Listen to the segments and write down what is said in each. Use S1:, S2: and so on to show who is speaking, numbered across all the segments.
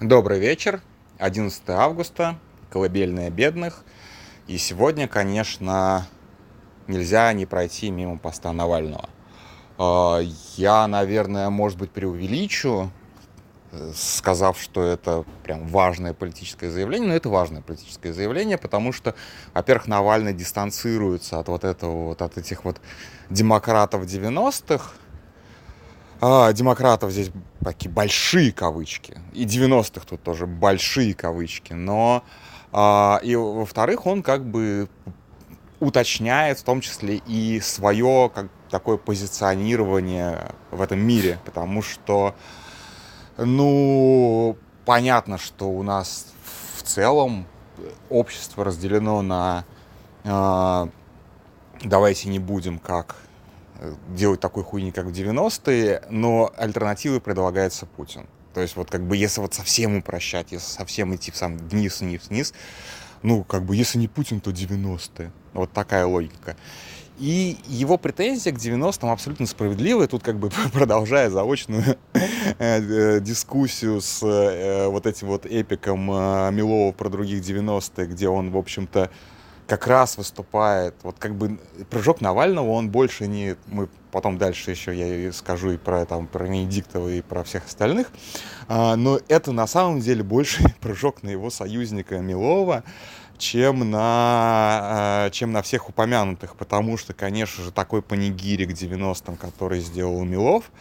S1: Добрый вечер, 11 августа, колыбельная бедных. И сегодня, конечно, нельзя не пройти мимо поста Навального. А, я, наверное, может быть, преувеличу, сказав, что это прям важное политическое заявление, но это важное политическое заявление, потому что, во-первых, Навальный дистанцируется от вот этого вот, от этих вот демократов 90-х, а, демократов здесь такие большие кавычки. И 90-х тут тоже большие кавычки. Но а, и во-вторых, он как бы уточняет в том числе и свое как такое позиционирование в этом мире, потому что, ну, понятно, что у нас в целом общество разделено на э, давайте не будем как делать такой хуйни, как в 90-е, но альтернативы предлагается Путин. То есть вот как бы если вот совсем упрощать, если совсем идти в сам вниз, вниз, вниз, ну как бы если не Путин, то 90-е. Вот такая логика. И его претензия к 90-м абсолютно справедливая. Тут как бы продолжая заочную э, дискуссию с э, вот этим вот эпиком э, Милова про других 90-х, где он, в общем-то, как раз выступает, вот как бы прыжок Навального, он больше не, мы потом дальше еще я скажу и про, там, про Венедиктова, и про всех остальных, а, но это на самом деле больше прыжок на его союзника Милова, чем на, а, чем на всех упомянутых, потому что, конечно же, такой панигирик 90-м, который сделал Милов,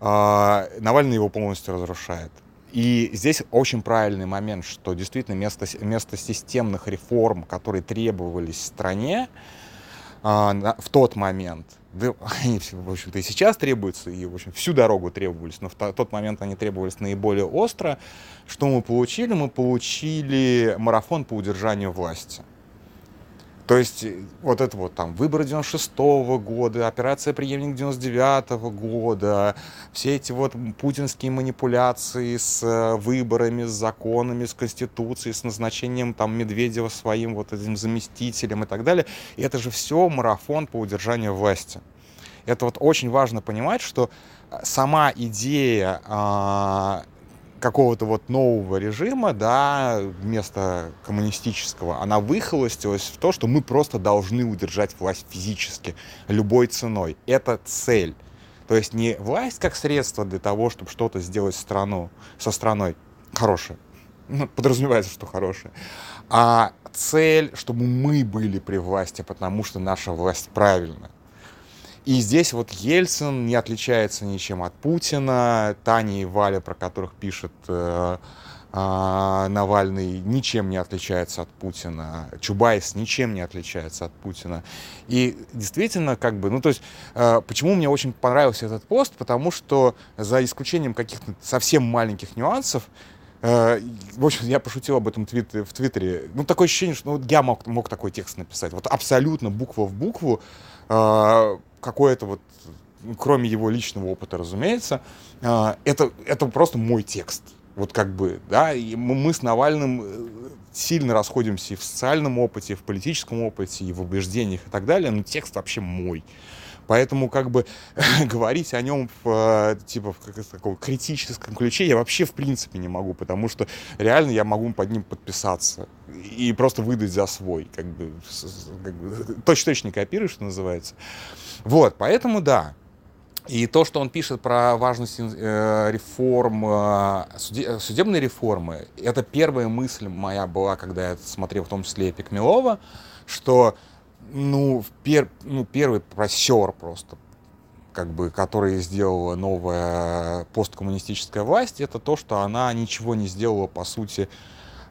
S1: а, Навальный его полностью разрушает. И здесь очень правильный момент, что действительно вместо, вместо системных реформ, которые требовались стране а, в тот момент, да, они, в общем-то, и сейчас требуются, и, в общем, всю дорогу требовались, но в тот момент они требовались наиболее остро. Что мы получили? Мы получили марафон по удержанию власти. То есть э, вот это вот там выборы 96 -го года, операция преемник 99 -го года, все эти вот путинские манипуляции с э, выборами, с законами, с конституцией, с назначением там Медведева своим вот этим заместителем и так далее. И это же все марафон по удержанию власти. Это вот очень важно понимать, что э, сама идея а, какого-то вот нового режима, да, вместо коммунистического, она выхолостилась в то, что мы просто должны удержать власть физически, любой ценой. Это цель. То есть не власть как средство для того, чтобы что-то сделать страну, со страной хорошее, ну, подразумевается, что хорошее, а цель, чтобы мы были при власти, потому что наша власть правильная. И здесь вот Ельцин не отличается ничем от Путина, Таня и Валя, про которых пишет э, э, Навальный, ничем не отличается от Путина, Чубайс ничем не отличается от Путина. И действительно, как бы, ну то есть, э, почему мне очень понравился этот пост, потому что за исключением каких-то совсем маленьких нюансов, э, в общем, я пошутил об этом твит, в Твиттере. Ну, такое ощущение, что ну, я мог, мог такой текст написать. Вот абсолютно буква в букву. Какое-то вот, кроме его личного опыта, разумеется, а, это, это просто мой текст. Вот как бы, да, и мы с Навальным э, сильно расходимся и в социальном опыте, и в политическом опыте, и в убеждениях и так далее, но текст вообще мой. Поэтому как бы говорить о нем в, э, типа, в таком критическом ключе я вообще в принципе не могу, потому что реально я могу под ним подписаться и просто выдать за свой, как бы, как бы точно-точно не копирую, что называется. Вот, поэтому да, и то, что он пишет про важность э, реформ, э, судебной реформы, это первая мысль моя была, когда я смотрел в том числе Эпик Милова, что ну, пер, ну, первый просер просто, как бы, который сделала новая посткоммунистическая власть, это то, что она ничего не сделала, по сути,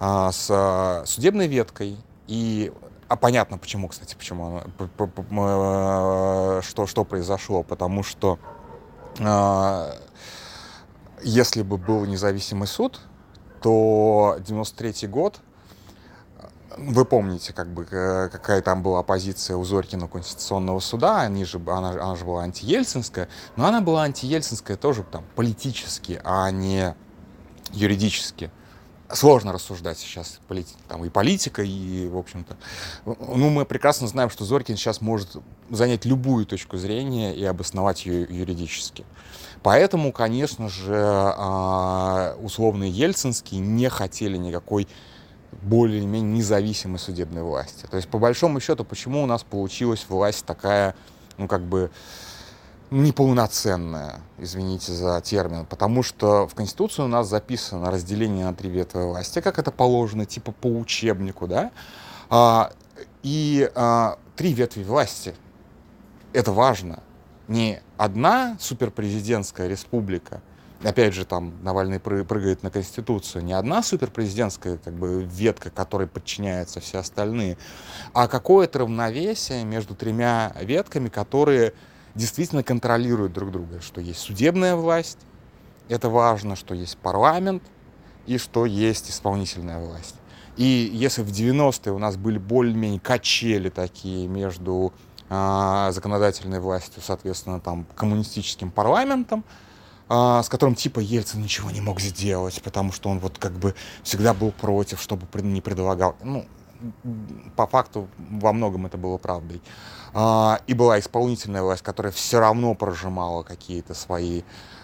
S1: э, с судебной веткой. И а понятно, почему, кстати, почему, э, что, что произошло, потому что э, если бы был независимый суд, то 93 год, вы помните, как бы, э, какая там была позиция у Зорькина Конституционного суда, они же, она, она же была антиельцинская, но она была антиельцинская тоже там политически, а не юридически. сложно рассуждать сейчас там, и политика, и, в общем-то. Ну, мы прекрасно знаем, что Зорькин сейчас может занять любую точку зрения и обосновать ее юридически. Поэтому, конечно же, а, условные ельцинские не хотели никакой более-менее независимой судебной власти. То есть, по большому счету, почему у нас получилась власть такая, ну, как бы, неполноценная, извините за термин, потому что в Конституции у нас записано разделение на три ветви власти, как это положено, типа по учебнику, да, а, и а, три ветви власти. Это важно. Не одна суперпрезидентская республика, опять же, там Навальный прыгает на Конституцию, не одна суперпрезидентская как бы, ветка, которой подчиняются все остальные, а какое-то равновесие между тремя ветками, которые действительно контролируют друг друга, что есть судебная власть, это важно, что есть парламент и что есть исполнительная власть. И если в 90-е у нас были более-менее качели такие между э, законодательной властью, соответственно, там, коммунистическим парламентом, с которым типа Ельцин ничего не мог сделать, потому что он вот как бы всегда был против, чтобы не предлагал. Ну, по факту во многом это было правдой. А, и была исполнительная власть, которая все равно прожимала какие-то свои,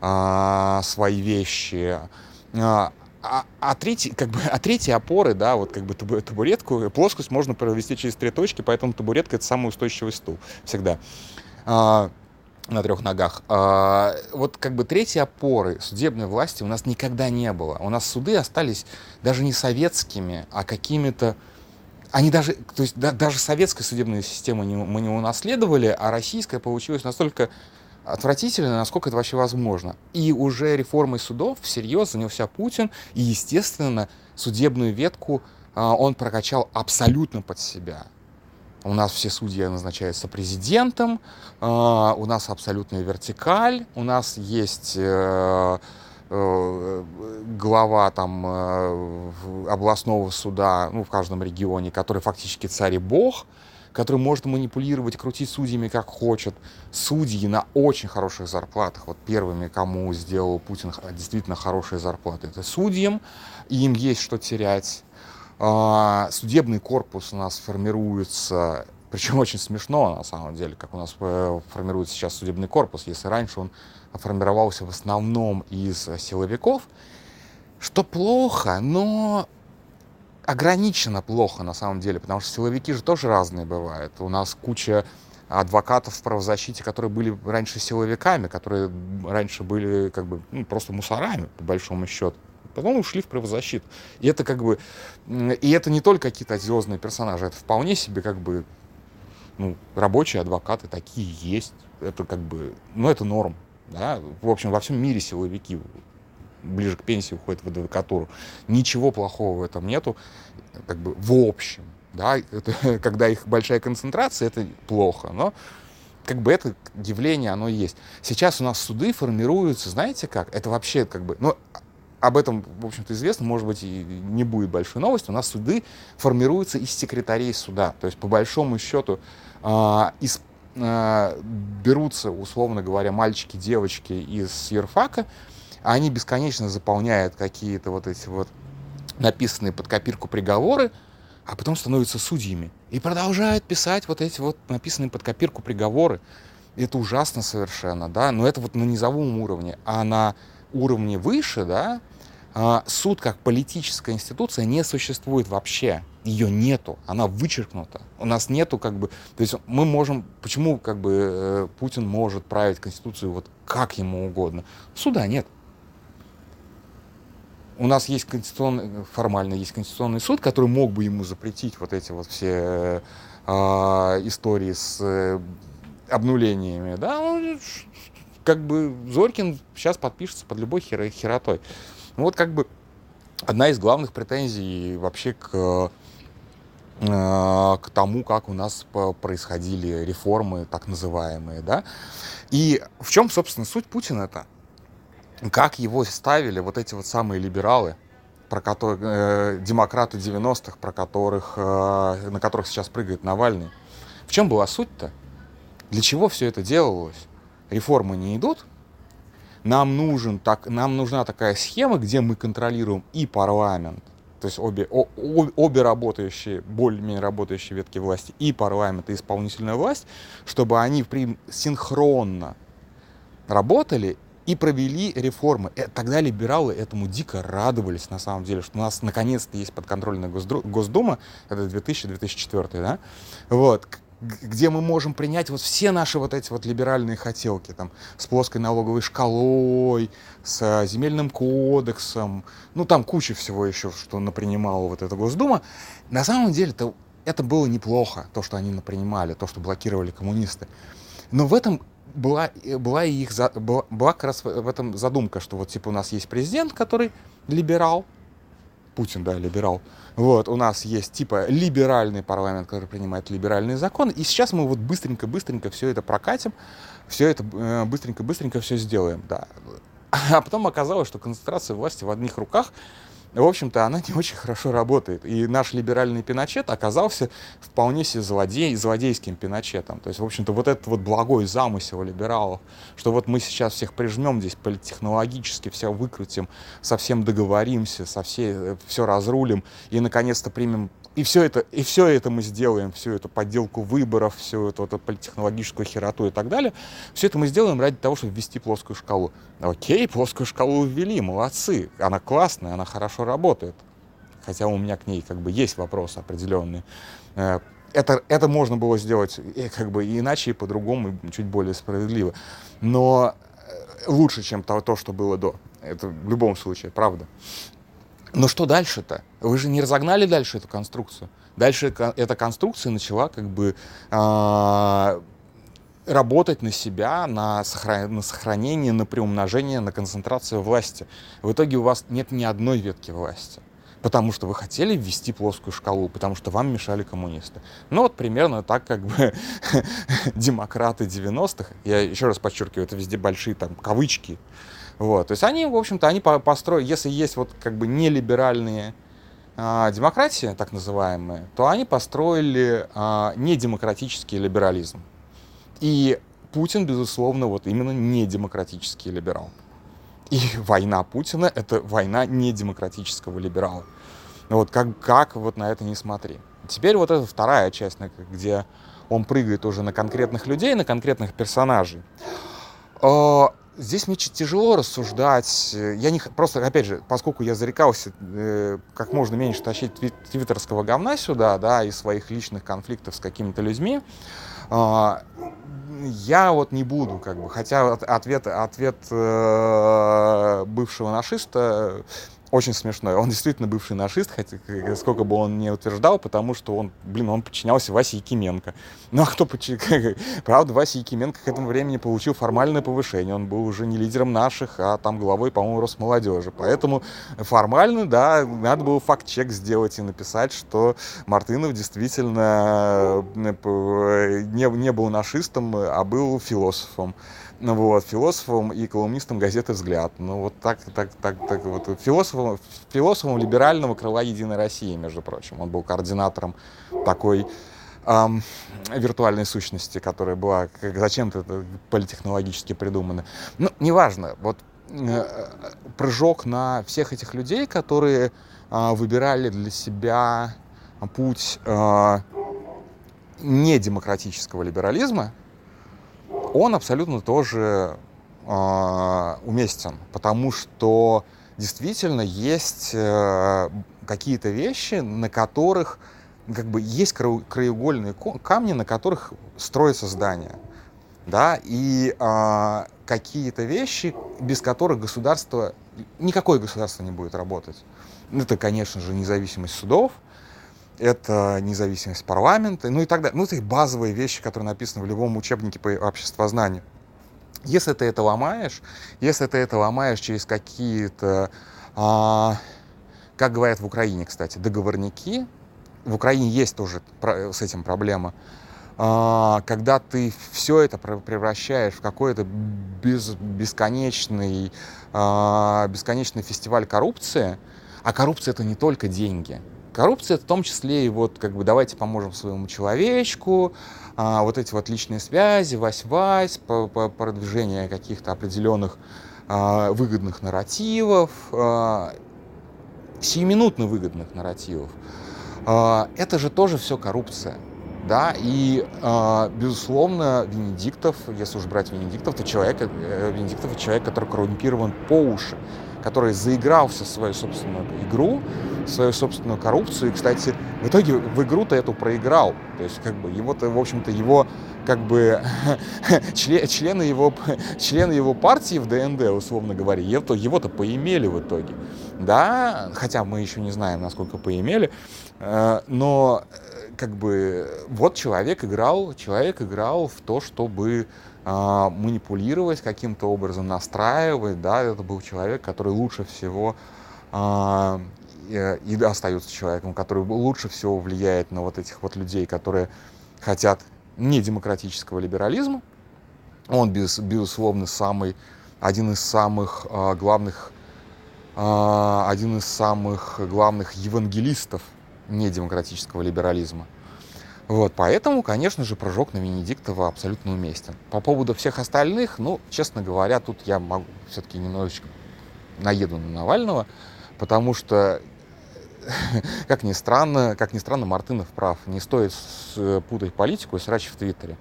S1: а, свои вещи. А, а, а, третий, как бы, а третьи опоры, да, вот как бы табуретку, плоскость можно провести через три точки, поэтому табуретка это самый устойчивый стул всегда а, на трех ногах. А, вот как бы третьей опоры судебной власти у нас никогда не было. У нас суды остались даже не советскими, а какими-то они даже, то есть да, даже советская судебная система не, мы не унаследовали, а российская получилась настолько отвратительно, насколько это вообще возможно. И уже реформой судов всерьез занялся Путин, и, естественно, судебную ветку а, он прокачал абсолютно под себя. У нас все судьи назначаются президентом, а, у нас абсолютная вертикаль, у нас есть... А, Э, глава там э, областного суда, ну, в каждом регионе, который фактически царь и бог, который может манипулировать, крутить судьями как хочет. Судьи на очень хороших зарплатах. Вот первыми, кому сделал Путин действительно хорошие зарплаты, это судьям, и им есть что терять. А, судебный корпус у нас формируется, причем очень смешно на самом деле, как у нас э, формируется сейчас судебный корпус, если раньше он формировался в основном из силовиков, что плохо, но ограниченно плохо на самом деле, потому что силовики же тоже разные бывают. У нас куча адвокатов в правозащите, которые были раньше силовиками, которые раньше были как бы ну, просто мусорами, по большому счету. Потом ушли в правозащиту. И это как бы... И это не только какие-то звездные персонажи, это вполне себе как бы ну, рабочие адвокаты такие есть. Это как бы... Ну, это норм. Да? В общем, во всем мире силовики ближе к пенсии уходят в адвокатуру. Ничего плохого в этом нету, как бы в общем. Да? Это, когда их большая концентрация, это плохо. Но как бы это явление, оно есть. Сейчас у нас суды формируются, знаете как? Это вообще как бы, ну, об этом, в общем-то, известно, может быть, и не будет большой новости. У нас суды формируются из секретарей суда. То есть, по большому счету, а, из э, берутся, условно говоря, мальчики, девочки из юрфака, они бесконечно заполняют какие-то вот эти вот написанные под копирку приговоры, а потом становятся судьями и продолжают писать вот эти вот написанные под копирку приговоры. Это ужасно совершенно, да, но это вот на низовом уровне, а на уровне выше, да, а, суд как политическая институция не существует вообще ее нету, она вычеркнута. У нас нету как бы, то есть мы можем, почему как бы э, Путин может править Конституцию вот как ему угодно? Суда нет. У нас есть конституционный, формально есть конституционный суд, который мог бы ему запретить вот эти вот все э, истории с э, обнулениями, да, ну, как бы Зорькин сейчас подпишется под любой хер херотой. Ну вот как бы одна из главных претензий вообще к Э, к тому, как у нас происходили реформы, так называемые, да. И в чем, собственно, суть Путина-то? Как его ставили вот эти вот самые либералы, про которые, э, демократы 90-х, про которых, э, на которых сейчас прыгает Навальный. В чем была суть-то? Для чего все это делалось? Реформы не идут, нам, нужен, так, нам нужна такая схема, где мы контролируем и парламент, то есть обе, о, обе работающие, более-менее работающие ветки власти, и парламент, и исполнительная власть, чтобы они при, синхронно работали и провели реформы. И э, тогда либералы этому дико радовались, на самом деле, что у нас наконец-то есть подконтрольная Госдума, это 2000-2004, да, вот, где мы можем принять вот все наши вот эти вот либеральные хотелки, там, с плоской налоговой шкалой, с э, земельным кодексом, ну, там куча всего еще, что напринимала вот эта Госдума. На самом деле это, это было неплохо, то, что они напринимали, то, что блокировали коммунисты. Но в этом была, э, была и их, была, как раз в этом задумка, что вот, типа, у нас есть президент, который либерал, Путин, да, либерал, вот, у нас есть типа либеральный парламент, который принимает либеральные законы, и сейчас мы вот быстренько-быстренько все это прокатим, все это э, быстренько-быстренько все сделаем, да. А потом оказалось, что концентрация власти в одних руках в общем-то, она не очень хорошо работает. И наш либеральный пиночет оказался вполне себе злодей, злодейским пиночетом. То есть, в общем-то, вот этот вот благой замысел либералов, что вот мы сейчас всех прижмем здесь политтехнологически, все выкрутим, совсем договоримся, со всей, э, все разрулим и, наконец-то, примем и все это, и все это мы сделаем, всю эту подделку выборов, всю эту, эту политтехнологическую хероту и так далее, все это мы сделаем ради того, чтобы ввести плоскую шкалу. Окей, плоскую шкалу ввели, молодцы, она классная, она хорошо работает. Хотя у меня к ней как бы есть вопросы определенные. Э, это, это можно было сделать и, как бы иначе, и по-другому, и чуть более справедливо. Но э, лучше, чем то, то, что было до. Это в любом случае, правда. Но что дальше-то? Вы же не разогнали дальше эту конструкцию. Дальше эта конструкция начала как бы э, работать на себя, на, сохран... на сохранение, на приумножение, на концентрацию власти. В итоге у вас нет ни одной ветки власти. Потому что вы хотели ввести плоскую шкалу, потому что вам мешали коммунисты. Ну вот примерно так как бы демократы 90-х, я еще раз подчеркиваю, это везде большие там кавычки, вот, то есть они, в общем-то, они построили, если есть вот как бы нелиберальные а, демократии, так называемые, то они построили а, недемократический либерализм. И Путин, безусловно, вот именно недемократический либерал. И война Путина — это война недемократического либерала. Вот как, как вот на это не смотри. Теперь вот эта вторая часть, где он прыгает уже на конкретных людей, на конкретных персонажей. Здесь мне тяжело рассуждать. Я не просто, опять же, поскольку я зарекался э, как можно меньше тащить твиттерского говна сюда, да, и своих личных конфликтов с какими-то людьми, э, я вот не буду, как бы, хотя ответ, ответ э, бывшего нашиста очень смешной. Он действительно бывший нашист, хотя сколько бы он не утверждал, потому что он, блин, он подчинялся Васе Якименко. Ну а кто подчинялся? Правда, Вася Якименко к этому времени получил формальное повышение. Он был уже не лидером наших, а там главой, по-моему, Росмолодежи. Поэтому формально, да, надо было факт-чек сделать и написать, что Мартынов действительно э, не, не был нашистом, а был философом вот, философом и колумнистом газеты «Взгляд». Ну, вот так, так, так, так вот. Философом, философом либерального крыла «Единой России», между прочим. Он был координатором такой эм, виртуальной сущности, которая была зачем-то политехнологически придумана. Ну, неважно, вот э, прыжок на всех этих людей, которые э, выбирали для себя путь э, недемократического либерализма, он абсолютно тоже э, уместен, потому что действительно есть э, какие-то вещи, на которых как бы есть краеугольные камни, на которых строится здание. Да, и э, какие-то вещи, без которых государство, никакое государство не будет работать. Это, конечно же, независимость судов, это независимость парламента, ну и так далее. Ну, это базовые вещи, которые написаны в любом учебнике по обществознанию. Если ты это ломаешь, если ты это ломаешь через какие-то, а, как говорят в Украине, кстати, договорники, в Украине есть тоже с этим проблема, а, когда ты все это превращаешь в какой-то без, бесконечный, а, бесконечный фестиваль коррупции, а коррупция это не только деньги – Коррупция это в том числе и вот как бы давайте поможем своему человечку, а, вот эти вот личные связи, вась-вась, по, по продвижение каких-то определенных э, выгодных нарративов, э, сиюминутно выгодных нарративов. Э, это же тоже все коррупция. Да, и, э, безусловно, Венедиктов, если уж брать Венедиктов, то человек, э, Венедиктов это человек, который коррумпирован по уши, который заигрался в свою собственную игру, в свою собственную коррупцию. И, кстати, в итоге в игру-то эту проиграл. То есть, как бы, его-то, в общем-то, его, как бы, члены его, члены его партии в ДНД, условно говоря, его-то поимели в итоге. Да, хотя мы еще не знаем, насколько поимели, э, но как бы вот человек играл, человек играл в то, чтобы э, манипулировать каким-то образом, настраивать, да, это был человек, который лучше всего э, и, остается человеком, который лучше всего влияет на вот этих вот людей, которые хотят не демократического либерализма. Он, без, безусловно, самый, один из самых э, главных, э, один из самых главных евангелистов недемократического либерализма. Вот, поэтому, конечно же, прыжок на Венедиктова абсолютно уместен. По поводу всех остальных, ну, честно говоря, тут я могу все-таки немножечко наеду на Навального, потому что, как ни странно, как ни странно, Мартынов прав. Не стоит путать политику и срачи в Твиттере.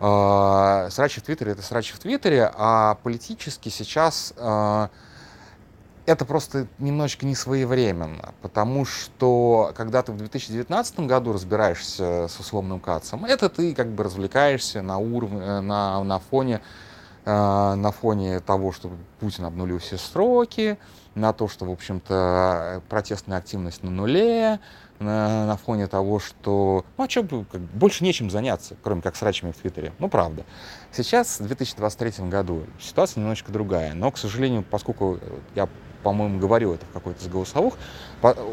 S1: А, срачи в Твиттере — это срачи в Твиттере, а политически сейчас а, это просто немножечко не своевременно, потому что когда ты в 2019 году разбираешься с условным кацем, это ты как бы развлекаешься на уровне, э, на, на фоне э, на фоне того, что Путин обнулил все сроки, на то, что, в общем-то, протестная активность на нуле, на, на фоне того, что, ну, а что, как, больше нечем заняться, кроме как срачами в Твиттере. Ну, правда. Сейчас, в 2023 году, ситуация немножечко другая, но, к сожалению, поскольку я по-моему, говорил это в какой-то из голосовых,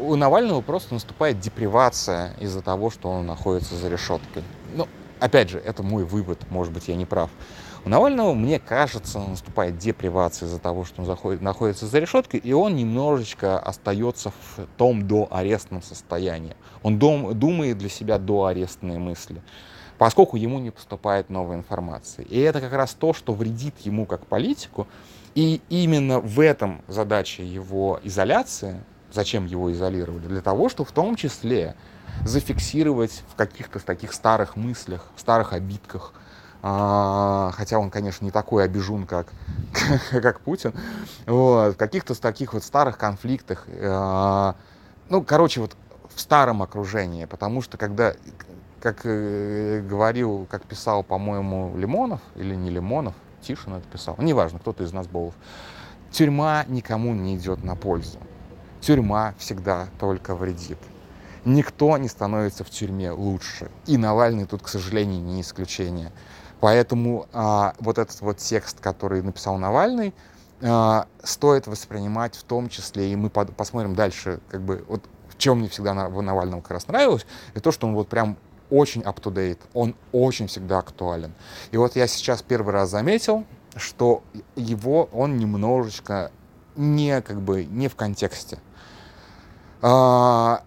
S1: у Навального просто наступает депривация из-за того, что он находится за решеткой. Ну, опять же, это мой вывод, может быть, я не прав. У Навального, мне кажется, наступает депривация из-за того, что он заходит, находится за решеткой, и он немножечко остается в том доарестном состоянии. Он дом, думает для себя доарестные мысли, поскольку ему не поступает новая информация. И это как раз то, что вредит ему как политику, и именно в этом задача его изоляции, зачем его изолировали, для того, чтобы в том числе зафиксировать в каких-то таких старых мыслях, старых обидках, а, хотя он, конечно, не такой обижун, как, как Путин, вот, в каких-то таких вот старых конфликтах, а, ну, короче, вот в старом окружении, потому что когда, как э, говорил, как писал, по-моему, Лимонов или не Лимонов, Тишин это писал, неважно, кто-то из нас был. Тюрьма никому не идет на пользу. Тюрьма всегда только вредит. Никто не становится в тюрьме лучше. И Навальный тут, к сожалению, не исключение. Поэтому а, вот этот вот текст, который написал Навальный, а, стоит воспринимать в том числе, и мы под, посмотрим дальше, как бы, вот в чем мне всегда на, Навальному как раз нравилось, это то, что он вот прям очень up-to-date, он очень всегда актуален. И вот я сейчас первый раз заметил, что его, он немножечко не, как бы, не в контексте. А,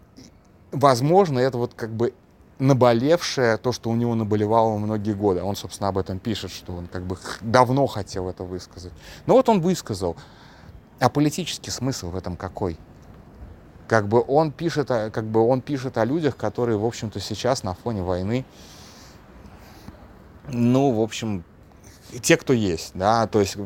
S1: возможно, это вот как бы наболевшее, то, что у него наболевало многие годы. Он, собственно, об этом пишет, что он как бы давно хотел это высказать. Но вот он высказал. А политический смысл в этом какой? Как бы он пишет, как бы он пишет о людях, которые, в общем-то, сейчас на фоне войны, ну, в общем, те, кто есть, да, то есть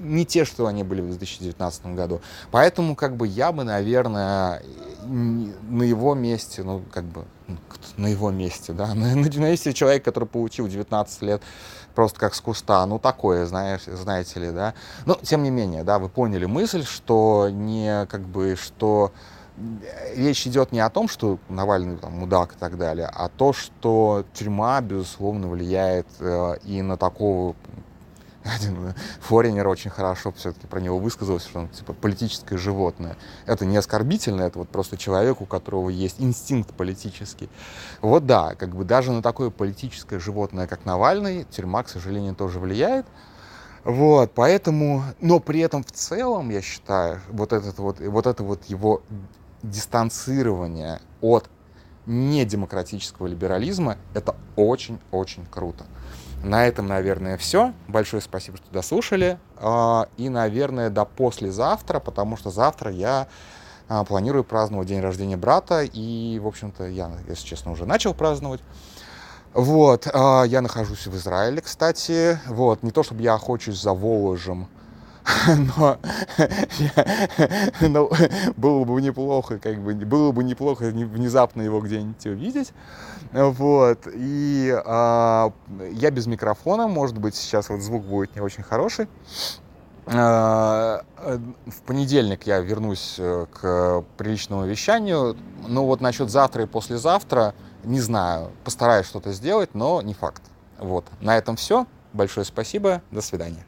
S1: не те, что они были в 2019 году. Поэтому, как бы, я бы, наверное, на его месте, ну, как бы, ну, на его месте, да, на, на месте человека, который получил 19 лет просто как с куста, ну, такое, знаешь, знаете ли, да. Но, тем не менее, да, вы поняли мысль, что не, как бы, что речь идет не о том, что Навальный там, мудак и так далее, а то, что тюрьма, безусловно, влияет э, и на такого один форинер очень хорошо все-таки про него высказался, что он типа политическое животное. Это не оскорбительно, это вот просто человек, у которого есть инстинкт политический. Вот да, как бы даже на такое политическое животное, как Навальный, тюрьма, к сожалению, тоже влияет. Вот, поэтому, но при этом в целом, я считаю, вот этот вот, вот это вот его дистанцирование от недемократического либерализма, это очень-очень круто. На этом, наверное, все. Большое спасибо, что дослушали. А, и, наверное, до послезавтра, потому что завтра я а, планирую праздновать день рождения брата. И, в общем-то, я, если честно, уже начал праздновать. Вот, а, я нахожусь в Израиле, кстати. Вот, не то чтобы я охочусь за Воложем, но, но было бы неплохо, как бы, было бы неплохо внезапно его где-нибудь увидеть. Вот, и а, я без микрофона, может быть, сейчас вот звук будет не очень хороший. А, в понедельник я вернусь э, к приличному вещанию. Ну вот насчет завтра и послезавтра, не знаю, постараюсь что-то сделать, но не факт. Вот, на этом все. Большое спасибо, до свидания.